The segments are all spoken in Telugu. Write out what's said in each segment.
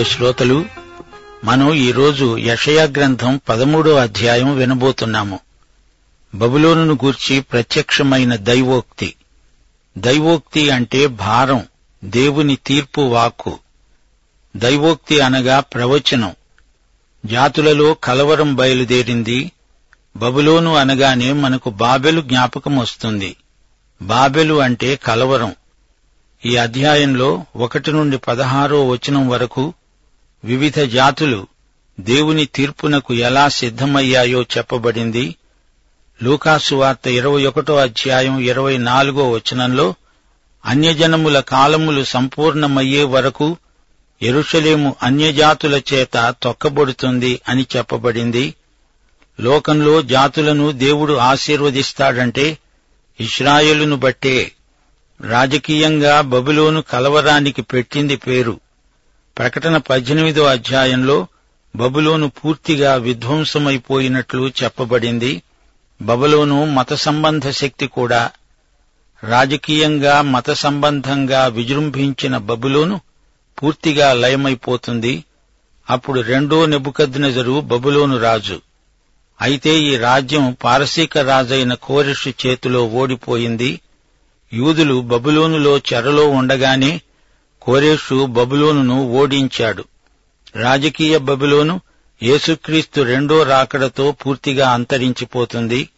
ప్రియ శ్రోతలు మనం ఈరోజు యషయా గ్రంథం పదమూడో అధ్యాయం వినబోతున్నాము. బబులోనును గూర్చి ప్రత్యక్షమైన దైవోక్తి. దైవోక్తి అంటే భారం దేవుని తీర్పు వాక్కు. దైవోక్తి అనగా ప్రవచనం. జాతులలో కలవరం బయలుదేరింది. బబులోను అనగానే మనకు బాబెలు జ్ఞాపకం వస్తుంది. బాబెలు అంటే కలవరం. ఈ అధ్యాయంలో ఒకటి నుండి పదహారో వచనం వరకు వివిధ జాతులు దేవుని తీర్పునకు ఎలా సిద్ధమయ్యాయో చెప్పబడింది. లూకాసువార్త ఇరవై ఒకటో అధ్యాయం ఇరవై నాలుగో వచనంలో అన్యజనముల కాలములు సంపూర్ణమయ్యే వరకు ఎరుషలేము అన్యజాతుల చేత తొక్కబడుతుంది అని చెప్పబడింది. లోకంలో జాతులను దేవుడు ఆశీర్వదిస్తాడంటే ఇస్రాయేలును బట్టే రాజకీయంగా బబులోను కలవరానికి పెట్టింది పేరు. ప్రకటన పద్దెనిమిదో అధ్యాయంలో బబులోను పూర్తిగా విధ్వంసమైపోయినట్లు చెప్పబడింది. బబులోను మత సంబంధ శక్తి కూడా రాజకీయంగా మత సంబంధంగా విజృంభించిన బబులోను పూర్తిగా లయమైపోతుంది. అప్పుడు రెండో నెబుకద్నెజరు బబులోను రాజు. అయితే ఈ రాజ్యం పారసీక రాజైన కోరెషు చేతిలో ఓడిపోయింది. యూదులు బబులోనులో చెరలో ఉండగానే కోరేషు బబులోనును ఓడించాడు. రాజకీయ బబులోను యేసుక్రీస్తు రెండో రాకడతో పూర్తిగా అంతరించిపోతుంది.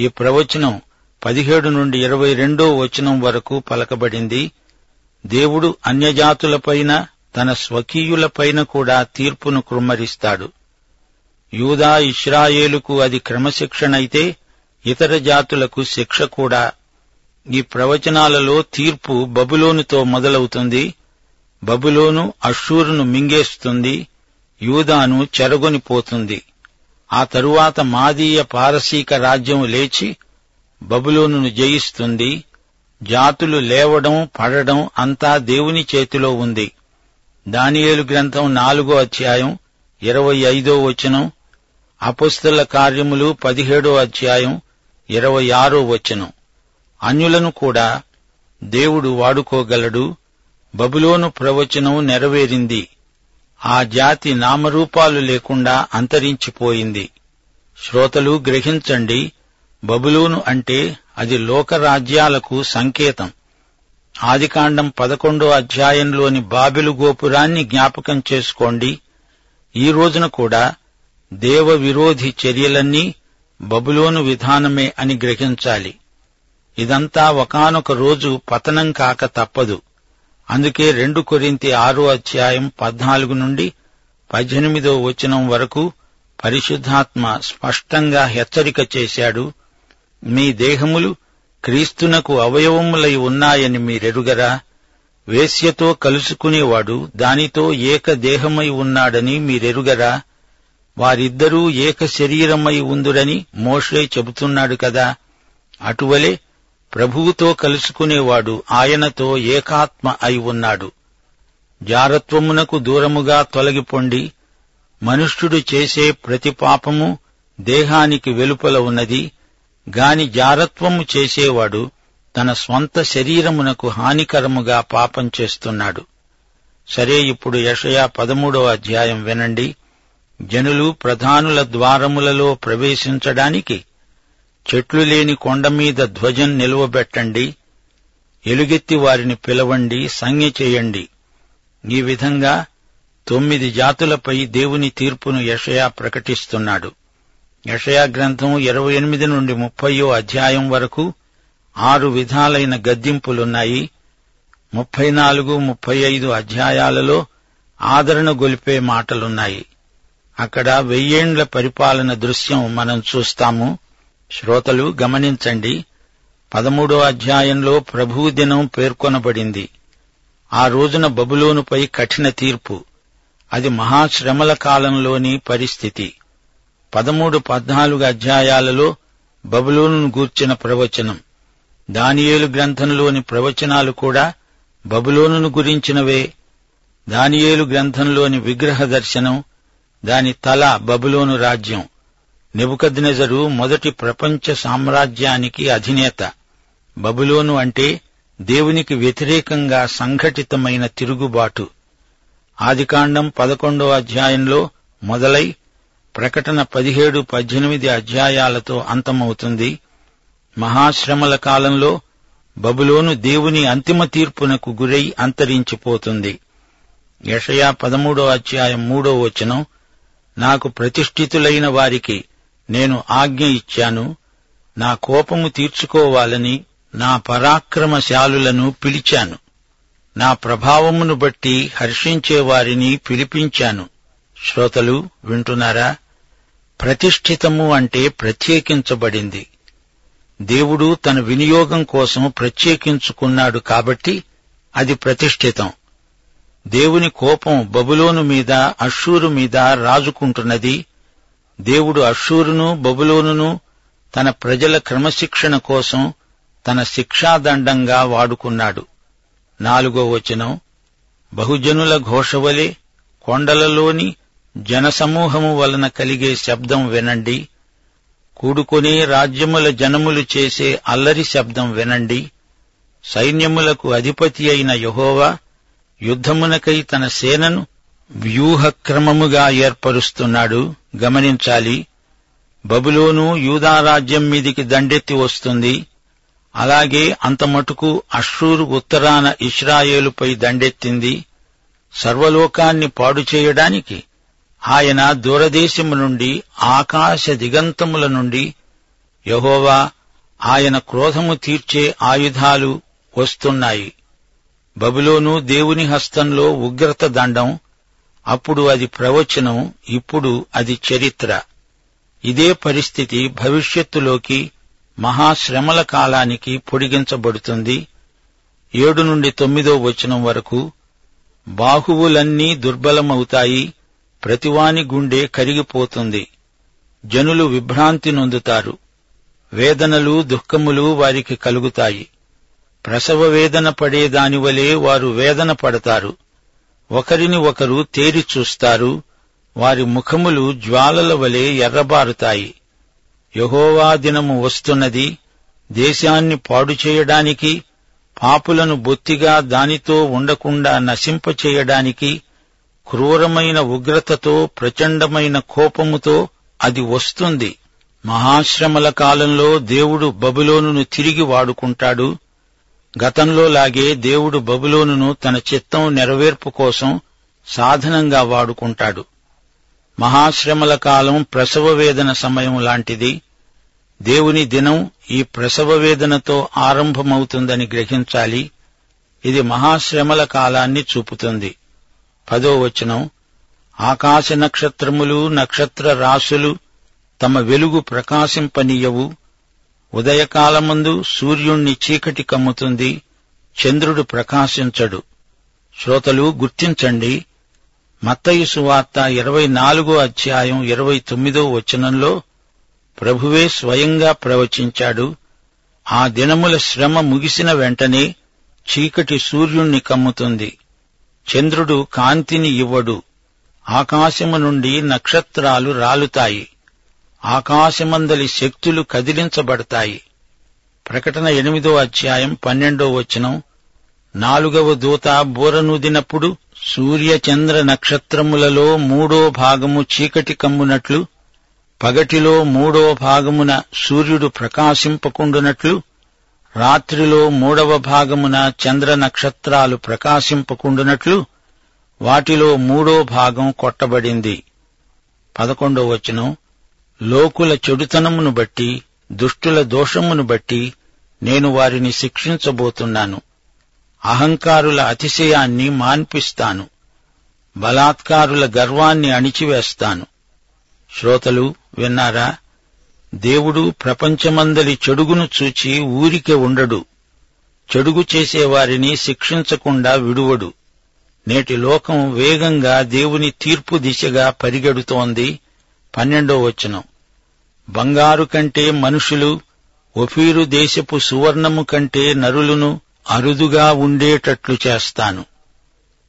ఈ ప్రవచనం పదిహేడు నుండి ఇరవై రెండో వచనం వరకు పలకబడింది. దేవుడు అన్యజాతులపైన తన స్వకీయులపైన కూడా తీర్పును కృమ్మరిస్తాడు. యూదా ఇష్రాయేలుకు అది క్రమశిక్షణైతే ఇతర జాతులకు శిక్ష కూడా ఈ ప్రవచనాలలో తీర్పు బబులోనుతో మొదలవుతుంది. బబులోను అషూరును మింగేస్తుంది. యూదాను చెరగొనిపోతుంది. ఆ తరువాత మాదీయ పారసీక రాజ్యం లేచి బబులోనును జయిస్తుంది. జాతులు లేవడం పడడం అంతా దేవుని చేతిలో ఉంది. దానియేలు గ్రంథం నాలుగో అధ్యాయం ఇరవై ఐదో వచనం అపుస్తల కార్యములు పదిహేడో అధ్యాయం ఇరవై ఆరో వచనం. అన్యులను కూడా దేవుడు వాడుకోగలడు. బబులోను ప్రవచనం నెరవేరింది. ఆ జాతి నామరూపాలు లేకుండా అంతరించిపోయింది. శ్రోతలు గ్రహించండి బబులోను అంటే అది లోకరాజ్యాలకు సంకేతం. ఆదికాండం పదకొండో అధ్యాయంలోని బాబిలు గోపురాన్ని జ్ఞాపకం చేసుకోండి. ఈ రోజున కూడా దేవ విరోధి చర్యలన్నీ బబులోను విధానమే అని గ్రహించాలి. ఇదంతా ఒకనొక రోజు పతనం కాక తప్పదు. అందుకే రెండు కొరింతి ఆరో అధ్యాయం పద్నాలుగు నుండి పద్దెనిమిదో వచనం వరకు పరిశుద్ధాత్మ స్పష్టంగా హెచ్చరిక చేశాడు మీ దేహములు క్రీస్తునకు అవయవములై ఉన్నాయని మీరెరుగరా? వేశ్యతో కలుసుకునేవాడు దానితో ఏక దేహమై ఉన్నాడని మీరెరుగరా? వారిద్దరూ ఏక శరీరమై ఉందురని మోషే చెబుతున్నాడు కదా. అటువలే ప్రభువుతో కలుసుకునేవాడు ఆయనతో ఏకాత్మ అయి ఉన్నాడు. జారత్వమునకు దూరముగా తొలగిపొండి మనుష్యుడు చేసే ప్రతి పాపము దేహానికి వెలుపల ఉన్నది. గాని జారత్వము చేసేవాడు తన స్వంత శరీరమునకు హానికరముగా పాపం చేస్తున్నాడు. సరే ఇప్పుడు యషయా పదమూడవ అధ్యాయం వినండి. జనులు ప్రధానుల ద్వారములలో ప్రవేశించడానికి చెట్లు లేని కొండ మీద ధ్వజం నిలువబెట్టండి. ఎలుగెత్తి వారిని పిలవండి సంజ్ఞ చేయండి. ఈ విధంగా తొమ్మిది జాతులపై దేవుని తీర్పును యషయా ప్రకటిస్తున్నాడు. యషయా గ్రంథం ఇరవై ఎనిమిది నుండి ముప్పయో అధ్యాయం వరకు ఆరు విధాలైన గద్దింపులున్నాయి. ముప్పై నాలుగు ముప్పై ఐదు అధ్యాయాలలో ఆదరణ గొలిపే మాటలున్నాయి. అక్కడ వెయ్యేండ్ల పరిపాలన దృశ్యం మనం చూస్తాము. శ్రోతలు గమనించండి పదమూడో అధ్యాయంలో ప్రభువు దినం పేర్కొనబడింది. ఆ రోజున బబులోనుపై కఠిన తీర్పు. అది మహాశ్రమల కాలంలోని పరిస్థితి. పదమూడు పద్నాలుగు అధ్యాయాలలో బబులోను గూర్చిన ప్రవచనం. దానియేలు గ్రంథంలోని ప్రవచనాలు కూడా బబులోనును గురించినవే. దానియేలు గ్రంథంలోని విగ్రహ దర్శనం దాని తల బబులోను రాజ్యం. నెబుకద్నెజరు మొదటి ప్రపంచ సామ్రాజ్యానికి అధినేత. బబులోను అంటే దేవునికి వ్యతిరేకంగా సంఘటితమైన తిరుగుబాటు. ఆదికాండం పదకొండో అధ్యాయంలో మొదలై ప్రకటన పదిహేడు పద్దెనిమిది అధ్యాయాలతో అంతమవుతుంది. మహాశ్రమల కాలంలో బబులోను దేవుని అంతిమ తీర్పునకు గురై అంతరించిపోతుంది. యషయా పదమూడో అధ్యాయం మూడో వచనం నాకు ప్రతిష్ఠితులైన వారికి నేను ఆజ్ఞ ఇచ్చాను. నా కోపము తీర్చుకోవాలని నా పరాక్రమశాలులను పిలిచాను. నా ప్రభావమును బట్టి హర్షించే వారిని పిలిపించాను. శ్రోతలు వింటున్నారా? ప్రతిష్ఠితము అంటే ప్రత్యేకించబడింది. దేవుడు తన వినియోగం కోసం ప్రత్యేకించుకున్నాడు కాబట్టి అది ప్రతిష్ఠితం. దేవుని కోపం బబులోను మీద అషూరు మీద రాజుకుంటున్నది. దేవుడు అషూరును బబులోనును తన ప్రజల క్రమశిక్షణ కోసం తన శిక్షాదండంగా వాడుకున్నాడు. నాలుగో వచనం బహుజనుల ఘోషవలే కొండలలోని జనసమూహము వలన కలిగే శబ్దం వినండి. కూడుకునే రాజ్యముల జనములు చేసే అల్లరి శబ్దం వినండి. సైన్యములకు అధిపతి అయిన యహోవా యుద్ధమునకై తన సేనను వ్యూహక్రమముగా ఏర్పరుస్తున్నాడు. గమనించాలి. బబులోను యూదారాజ్యం మీదికి దండెత్తి వస్తుంది. అలాగే అంతమటుకు అశ్రూరు ఉత్తరాన ఇస్రాయేలుపై దండెత్తింది. సర్వలోకాన్ని పాడు చేయడానికి ఆయన దూరదేశము నుండి ఆకాశ దిగంతముల నుండి యహోవా ఆయన క్రోధము తీర్చే ఆయుధాలు వస్తున్నాయి. బబులోను దేవుని హస్తంలో ఉగ్రత దండం అప్పుడు అది ప్రవచనం ఇప్పుడు అది చరిత్ర. ఇదే పరిస్థితి భవిష్యత్తులోకి మహాశ్రమల కాలానికి పొడిగించబడుతుంది. ఏడు నుండి తొమ్మిదో వచనం వరకు బాహువులన్నీ దుర్బలమవుతాయి ప్రతివాని గుండె కరిగిపోతుంది. జనులు విభ్రాంతి నొందుతారు. వేదనలు దుఃఖములు వారికి కలుగుతాయి. ప్రసవ వేదన పడేదానివలే వారు వేదన పడతారు. ఒకరిని ఒకరు తేరి చూస్తారు. వారి ముఖములు జ్వాలల వలె ఎర్రబారుతాయి. యహోవా దినము వస్తున్నది. దేశాన్ని పాడు చేయడానికి పాపులను బొత్తిగా దానితో ఉండకుండా నశింపచేయడానికి క్రూరమైన ఉగ్రతతో ప్రచండమైన కోపముతో అది వస్తుంది. మహాశ్రమల కాలంలో దేవుడు బబులోనును తిరిగి వాడుకుంటాడు. గతంలో లాగే దేవుడు బబులోనును తన చిత్తం నెరవేర్పు కోసం సాధనంగా వాడుకుంటాడు. మహాశ్రమల కాలం ప్రసవ వేదన సమయం లాంటిది. దేవుని దినం ఈ ప్రసవ వేదనతో ఆరంభమవుతుందని గ్రహించాలి. ఇది మహాశ్రమల కాలాన్ని చూపుతుంది. పదో వచనం. ఆకాశ నక్షత్రములు నక్షత్ర రాశులు తమ వెలుగు ప్రకాశింపనీయవు. ఉదయకాలమందు సూర్యుణ్ణి చీకటి కమ్ముతుంది చంద్రుడు ప్రకాశించడు. శ్రోతలు గుర్తించండి మత్తయుసు సువార్త ఇరవై నాలుగో అధ్యాయం ఇరవై తొమ్మిదో వచనంలో ప్రభువే స్వయంగా ప్రవచించాడు ఆ దినముల శ్రమ ముగిసిన వెంటనే చీకటి సూర్యుణ్ణి కమ్ముతుంది. చంద్రుడు కాంతిని ఇవ్వడు ఆకాశము నుండి నక్షత్రాలు రాలుతాయి. ఆకాశమందలి శక్తులు కదిలించబడతాయి. ప్రకటన ఎనిమిదో అధ్యాయం పన్నెండో వచనం. నాలుగవ దూత బూరనూదినప్పుడు సూర్య చంద్ర నక్షత్రములలో మూడో భాగము చీకటి కమ్మునట్లు పగటిలో మూడో భాగమున సూర్యుడు ప్రకాశింపకుండునట్లు రాత్రిలో మూడవ భాగమున చంద్ర నక్షత్రాలు ప్రకాశింపకుండునట్లు వాటిలో మూడో భాగం కొట్టబడింది. పదకొండో వచనం. లోకుల చెడుతనమును బట్టి దుష్టుల దోషమును బట్టి నేను వారిని శిక్షించబోతున్నాను. అహంకారుల అతిశయాన్ని మాన్పిస్తాను. బలాత్కారుల గర్వాన్ని అణిచివేస్తాను. శ్రోతలు విన్నారా? దేవుడు ప్రపంచమందలి చెడుగును చూచి ఊరికే ఉండడు. చెడుగు చేసేవారిని శిక్షించకుండా విడువడు. నేటి లోకం వేగంగా దేవుని తీర్పు దిశగా పరిగెడుతోంది. పన్నెండో వచనం. బంగారు కంటే మనుషులు ఒఫీరు దేశపు సువర్ణము కంటే నరులను అరుదుగా ఉండేటట్లు చేస్తాను.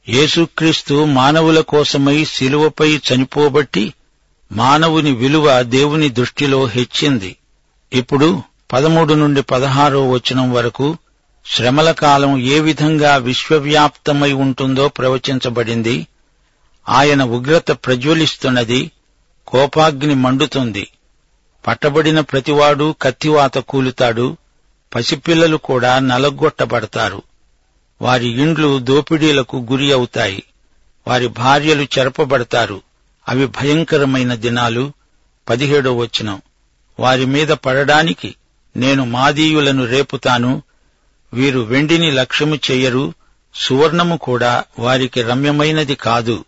యేసుక్రీస్తు మానవుల కోసమై శిలువపై చనిపోబట్టి మానవుని విలువ దేవుని దృష్టిలో హెచ్చింది. ఇప్పుడు పదమూడు నుండి పదహారో వచనం వరకు శ్రమల కాలం ఏ విధంగా విశ్వవ్యాప్తమై ఉంటుందో ప్రవచించబడింది. ఆయన ఉగ్రత ప్రజ్వలిస్తున్నది కోపాగ్ని మండుతుంది. పట్టబడిన ప్రతివాడు కత్తివాత కూలుతాడు పసిపిల్లలు కూడా నలగొట్టబడతారు. వారి ఇండ్లు దోపిడీలకు గురి అవుతాయి వారి భార్యలు చెరపబడతారు. అవి భయంకరమైన దినాలు. పదిహేడో వచనం. వారి మీద పడడానికి నేను మాదీయులను రేపుతాను. వీరు వెండిని లక్ష్యము చెయ్యరు సువర్ణము కూడా వారికి రమ్యమైనది కాదు.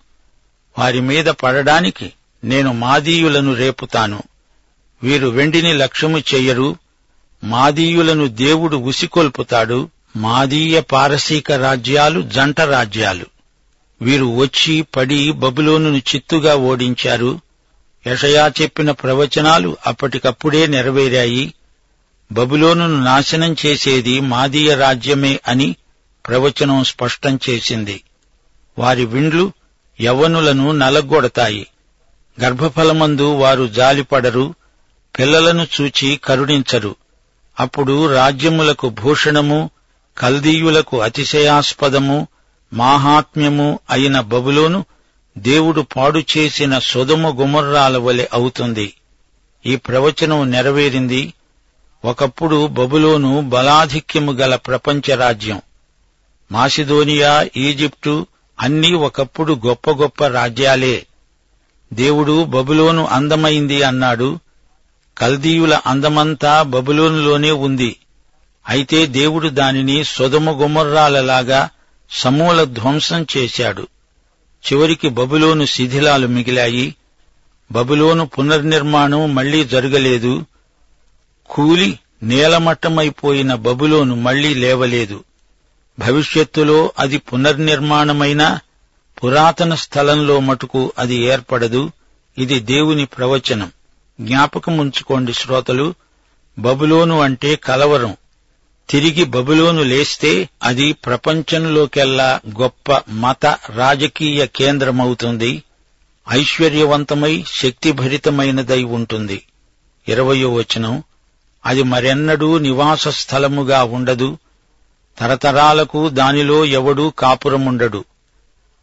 వారి మీద పడడానికి నేను మాదీయులను రేపుతాను. వీరు వెండిని లక్ష్యము చెయ్యరు. మాదీయులను దేవుడు ఉసికొల్పుతాడు. మాదీయ పారసీక రాజ్యాలు జంట రాజ్యాలు. వీరు వచ్చి పడి బబులోనును చిత్తుగా ఓడించారు. యషయా చెప్పిన ప్రవచనాలు అప్పటికప్పుడే నెరవేరాయి. బబులోనును నాశనం చేసేది మాదీయ రాజ్యమే అని ప్రవచనం స్పష్టం చేసింది. వారి విండ్లు యవ్వనులను నలగొడతాయి. గర్భఫలమందు వారు జాలిపడరు. పిల్లలను చూచి కరుణించరు. అప్పుడు రాజ్యములకు భూషణము కల్దీయులకు అతిశయాస్పదము మాహాత్మ్యము అయిన బబులోను దేవుడు పాడు చేసిన సొదము గుమర్రాల వలె అవుతుంది. ఈ ప్రవచనం నెరవేరింది. ఒకప్పుడు బబులోను బలాధిక్యము గల ప్రపంచ రాజ్యం. మాసిదోనియా ఈజిప్టు అన్నీ ఒకప్పుడు గొప్ప గొప్ప రాజ్యాలే. దేవుడు బబులోను అందమైంది అన్నాడు. కల్దీయుల అందమంతా బబులోనులోనే ఉంది. అయితే దేవుడు దానిని సొదమ గుమర్రాలలాగా సమూల ధ్వంసం చేశాడు. చివరికి బబులోను శిథిలాలు మిగిలాయి. బబులోను పునర్నిర్మాణం మళ్ళీ జరగలేదు. కూలి నేలమట్టమైపోయిన బబులోను మళ్ళీ లేవలేదు. భవిష్యత్తులో అది పునర్నిర్మాణమైనా పురాతన స్థలంలో మటుకు అది ఏర్పడదు. ఇది దేవుని ప్రవచనం. జ్ఞాపకముంచుకోండి శ్రోతలు. బబులోను అంటే కలవరం. తిరిగి బబులోను లేస్తే అది ప్రపంచంలోకెల్లా గొప్ప మత రాజకీయ కేంద్రమవుతుంది. ఐశ్వర్యవంతమై శక్తిభరితమైనదై ఉంటుంది. ఇరవయో వచనం. అది మరెన్నడూ నివాస స్థలముగా ఉండదు. తరతరాలకు దానిలో ఎవడూ కాపురముండడు.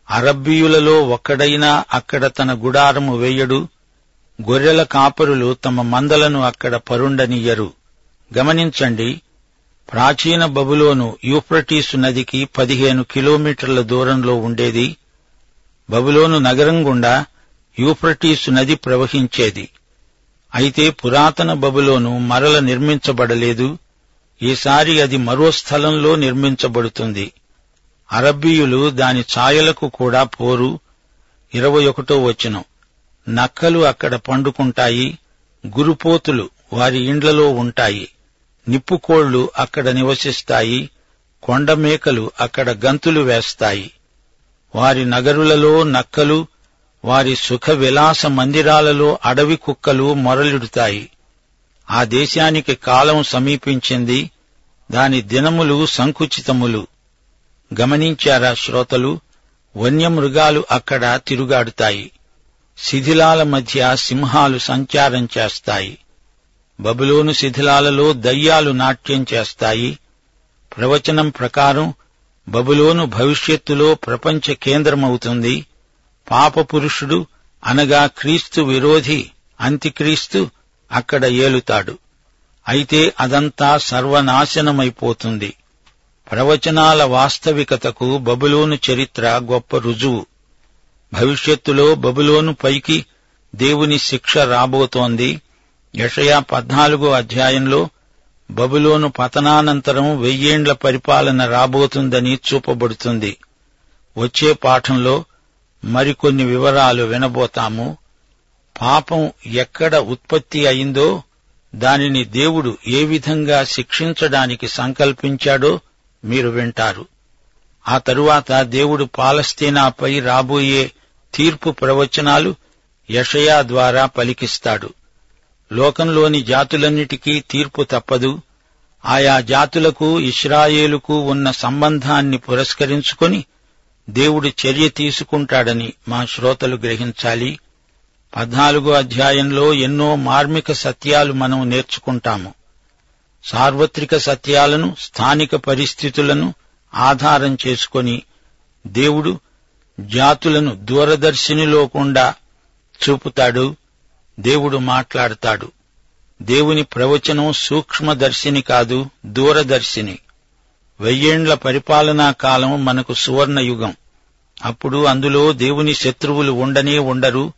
అరబ్బీయులలో ఒక్కడైనా అక్కడ తన గుడారము వేయడు. గొర్రెల కాపరులు తమ మందలను అక్కడ పరుండనియ్యరు గమనించండి ప్రాచీన బబులోను యూఫ్రటీసు నదికి పదిహేను కిలోమీటర్ల దూరంలో ఉండేది. బబులోను నగరం గుండా యూఫ్రటీసు నది ప్రవహించేది. అయితే పురాతన బబులోను మరల నిర్మించబడలేదు. ఈసారి అది మరో స్థలంలో నిర్మించబడుతుంది. అరబ్బీయులు దాని ఛాయలకు కూడా పోరు. ఇరవై ఒకటో వచనం. నక్కలు అక్కడ పండుకుంటాయి గురుపోతులు వారి ఇండ్లలో ఉంటాయి నిప్పుకోళ్ళు అక్కడ నివసిస్తాయి కొండమేకలు అక్కడ గంతులు వేస్తాయి. వారి నగరులలో నక్కలు వారి సుఖ విలాస మందిరాలలో అడవి కుక్కలు మొరలిడుతాయి. ఆ దేశానికి కాలం సమీపించింది దాని దినములు సంకుచితములు. గమనించారా శ్రోతలు వన్యమృగాలు అక్కడ తిరుగాడుతాయి. శిథిలాల మధ్య సింహాలు సంచారం చేస్తాయి. బబులోను శిథిలాలలో దయ్యాలు నాట్యం చేస్తాయి. ప్రవచనం ప్రకారం బబులోను భవిష్యత్తులో ప్రపంచ కేంద్రమవుతుంది. పాపపురుషుడు అనగా క్రీస్తు విరోధి అంత్యక్రీస్తు అక్కడ ఏలుతాడు. అయితే అదంతా సర్వనాశనమైపోతుంది. ప్రవచనాల వాస్తవికతకు బబులోను చరిత్ర గొప్ప రుజువు. భవిష్యత్తులో బబులోను పైకి దేవుని శిక్ష రాబోతోంది. యషయా పద్నాలుగో అధ్యాయంలో బబులోను పతనానంతరం వెయ్యేండ్ల పరిపాలన రాబోతుందని చూపబడుతుంది. వచ్చే పాఠంలో మరికొన్ని వివరాలు వినబోతాము. పాపం ఎక్కడ ఉత్పత్తి అయిందో దానిని దేవుడు ఏ విధంగా శిక్షించడానికి సంకల్పించాడో మీరు వింటారు. ఆ తరువాత దేవుడు పాలస్తీనాపై రాబోయే తీర్పు ప్రవచనాలు యషయా ద్వారా పలికిస్తాడు. లోకంలోని జాతులన్నిటికీ తీర్పు తప్పదు. ఆయా జాతులకు ఇస్రాయేలుకు ఉన్న సంబంధాన్ని పురస్కరించుకొని దేవుడు చర్య తీసుకుంటాడని మా శ్రోతలు గ్రహించాలి. పద్నాలుగో అధ్యాయంలో ఎన్నో మార్మిక సత్యాలు మనం నేర్చుకుంటాము. సార్వత్రిక సత్యాలను స్థానిక పరిస్థితులను ఆధారం చేసుకొని దేవుడు జాతులను దూరదర్శినిలోకుండా చూపుతాడు దేవుడు మాట్లాడతాడు. దేవుని ప్రవచనం సూక్ష్మదర్శిని కాదు దూరదర్శిని. వెయ్యేండ్ల పరిపాలనా కాలం మనకు సువర్ణ యుగం అప్పుడు అందులో దేవుని శత్రువులు ఉండనే ఉండరు.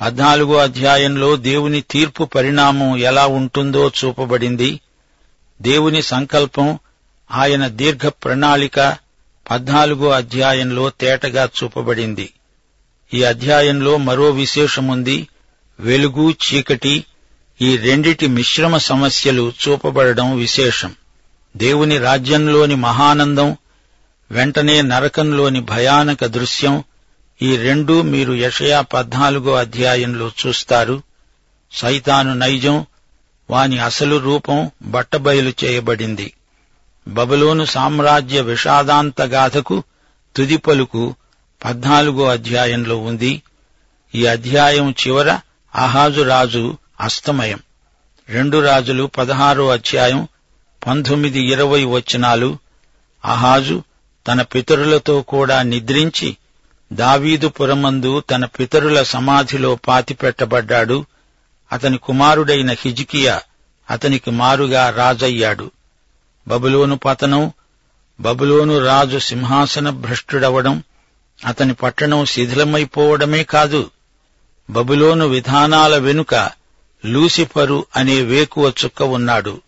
పద్నాలుగో అధ్యాయంలో దేవుని తీర్పు పరిణామం ఎలా ఉంటుందో చూపబడింది. దేవుని సంకల్పం ఆయన దీర్ఘ ప్రణాళిక పద్నాలుగో అధ్యాయంలో తేటగా చూపబడింది. ఈ అధ్యాయంలో మరో విశేషముంది వెలుగు చీకటి ఈ రెండిటి మిశ్రమ సమస్యలు చూపబడడం విశేషం. దేవుని రాజ్యంలోని మహానందం వెంటనే నరకంలోని భయానక దృశ్యం ఈ రెండూ మీరు యషయా పద్నాలుగో అధ్యాయంలో చూస్తారు. సైతాను నైజం వాని అసలు రూపం బట్టబయలు చేయబడింది. బబులోను సామ్రాజ్య విషాదాంత గాథకు తుది పలుకు పద్నాలుగో అధ్యాయంలో ఉంది. ఈ అధ్యాయం చివర అహాజు రాజు అస్తమయం. రెండు రాజులు పదహారో అధ్యాయం పంతొమ్మిది ఇరవై వచనాలు. అహాజు తన పితరులతో కూడా నిద్రించి దావీదు పురమందు తన పితరుల సమాధిలో పాతిపెట్టబడ్డాడు. అతని కుమారుడైన హిజికియా అతనికి మారుగా రాజయ్యాడు. బబులోను పతనం బబులోను రాజు సింహాసన భ్రష్టుడవడం అతని పట్టణం శిథిలమైపోవడమే కాదు బబులోను విధానాల వెనుక లూసిఫరు అనే వేకువ చుక్క ఉన్నాడు.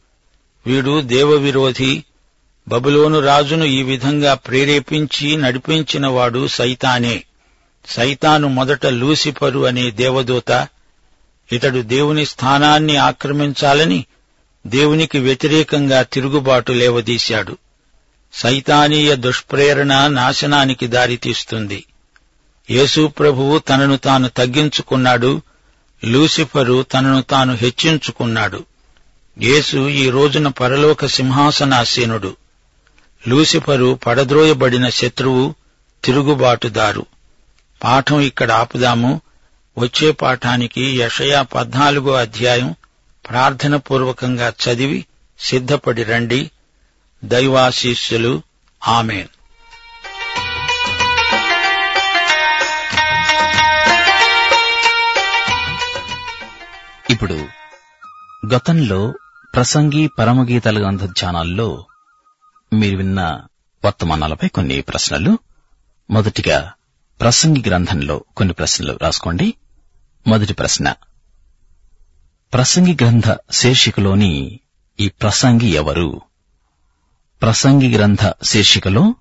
వీడు దేవవిరోధి బబులోను రాజును ఈ విధంగా ప్రేరేపించి నడిపించినవాడు సైతానే. సైతాను మొదట లూసిఫరు అనే దేవదూత ఇతడు దేవుని స్థానాన్ని ఆక్రమించాలని దేవునికి వ్యతిరేకంగా తిరుగుబాటు లేవదీశాడు. సైతానీయ దుష్ప్రేరణ నాశనానికి దారితీస్తుంది. యేసు ప్రభువు తనను తాను తగ్గించుకున్నాడు. లూసిఫరు తనను తాను హెచ్చించుకున్నాడు. యేసు ఈ రోజున పరలోక సింహాసనాసీనుడు. లూసిఫరు పడద్రోయబడిన శత్రువు తిరుగుబాటుదారు. పాఠం ఇక్కడ ఆపుదాము. వచ్చే పాఠానికి యషయా పద్నాలుగో అధ్యాయం ప్రార్థన పూర్వకంగా చదివి సిద్ధపడి రండి. దైవాశీస్సులు. ఆమెన్. ఇప్పుడు గతంలో ప్రసంగి పరమగీతల గ్రంథ ఛానల్లో మీరు విన్న వర్తమానాలపై కొన్ని ప్రశ్నలు. మొదటిగా ప్రసంగి గ్రంథంలో కొన్ని ప్రశ్నలు రాసుకోండి. మొదటి ప్రశ్న ప్రసంగి గ్రంథ శీర్షికలోని ఈ ప్రసంగి ఎవరు? ప్రసంగి గ్రంథ శీర్షికలో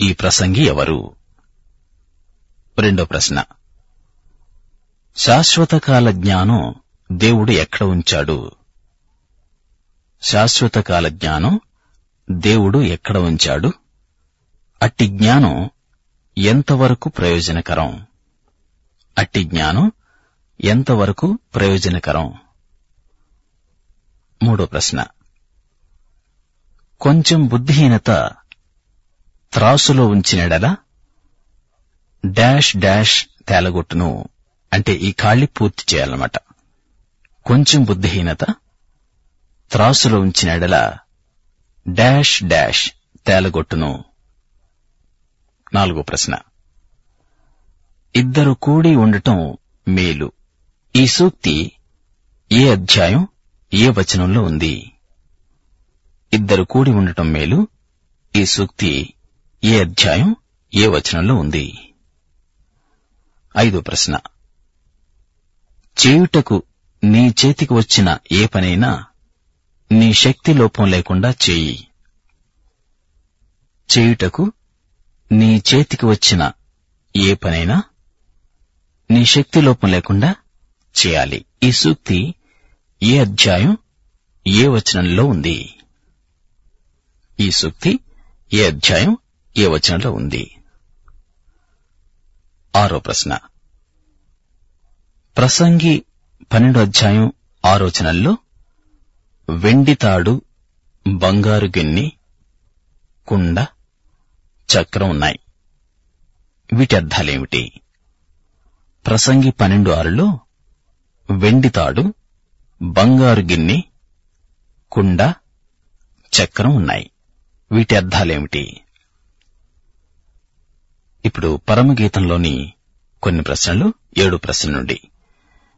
ఈ ప్రసంగి ఎవరు? రెండో ప్రశ్న. శాశ్వతకాల జ్ఞానం దేవుడు ఎక్కడ ఉంచాడు? శాశ్వతకాల జ్ఞానం దేవుడు ఎక్కడ ఉంచాడు? అట్టి జ్ఞానం ఎంతవరకు ప్రయోజనకరం? అట్టి జ్ఞానం ఎంతవరకు ప్రయోజనకరం? మూడో ప్రశ్న. కొంచెం బుద్ధిహీనత త్రాసులో ఉంచినడల? Dash dash తేలగొట్టును. అంటే ఈ ఖాళీ పూర్తి చేయాలన్నమాట. కొంచెం బుద్ధిహీనత త్రాసులో ఉంచినడల? Dash dash తేలగొట్టును. నాలుగో ప్రశ్న. ఇద్దరు కూడి ఉండటం మేలు. ఈ సూక్తి ఏ అధ్యాయం? ఏ వచనంలో ఉంది? ఇద్దరు కూడి ఉండటం మేలు ఈ సూక్తి ఏ అధ్యాయం ఏ వచనంలో ఉంది? ఐదో ప్రశ్న. చేయుటకు నీ చేతికి వచ్చిన ఏ పనైనా నీ శక్తి లోపం లేకుండా చేయి. చేయుటకు నీ చేతికి వచ్చిన ఏ పనైనా నీ శక్తి లోపం లేకుండా చేయాలి. ఈ సూక్తి ఏ అధ్యాయం? ఏ వచనంలో ఉంది? ఈ సూక్తి ఏ అధ్యాయం? ఏ వచనంలో ఉంది? ఆరో ప్రశ్న. ప్రసంగి పన్నెండు అధ్యాయం ఆరోచనల్లో వెండి తాడు బంగారు గిన్నె కుండ చక్రం ఉన్నాయి. వీటి అర్థాలేమిటి? ప్రసంగి పన్నెండు ఆరులో వెండి తాడు బంగారు గిన్నె కుండ చక్రం ఉన్నాయి. వీటి అర్థాలేమిటి? ఇప్పుడు పరమగీతంలోని కొన్ని ప్రశ్నలు ఏడు ప్రశ్న నుండి.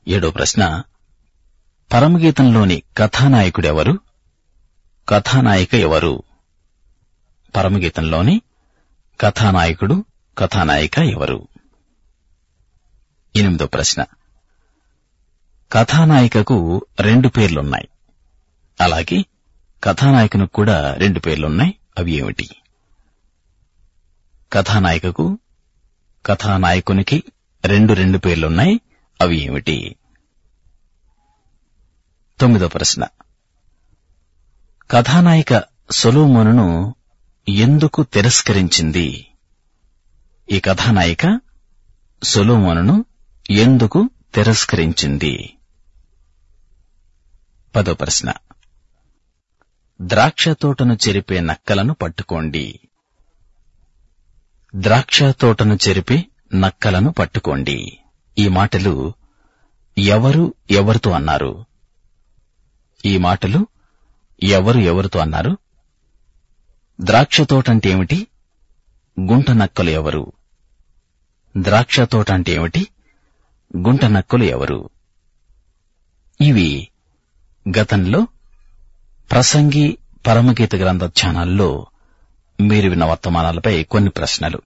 ఏడో ప్రశ్న పరమగీతంలోని కథానాయకుడెవరు కథానాయిక ఎవరు? పరమగీతంలోని కథానాయకుడు కథానాయిక ఎవరు? ఎనిమిదో ప్రశ్న కథానాయికకు రెండు పేర్లున్నాయి. అలాగే కథానాయకునికి కూడా రెండు పేర్లున్నాయి. అవి ఏమిటి? కథానాయికకు కథానాయకునికి రెండు రెండు పేర్లున్నాయి. అవి ఏమిటి? తొమ్మిదో ప్రశ్న. కథానాయిక సొలోమోనును ఎందుకు తిరస్కరించింది? ఈ కథానాయిక సొలోమోనును ఎందుకు తిరస్కరించింది. పదో ప్రశ్న. ద్రాక్ష తోటను చెరిపే నక్కలను పట్టుకోండి. ద్రాక్ష తోటను చెరిపే నక్కలను పట్టుకోండి. ఈ మాటలు ఎవరు ఎవరితో అన్నారు? ఈ మాటలు ఎవరు ఎవరితో అన్నారు? ద్రాక్ష తోట అంటే ఏమిటి? గుంట నక్కలు ఎవరు? ద్రాక్ష తోట అంటే ఏమిటి? గుంట నక్కలు ఎవరు? ఇవి గతంలో ప్రసంగి పరమగీత గ్రంథ ఛానల్లో మీరు విన్న వర్తమానాలపై కొన్ని ప్రశ్నలు.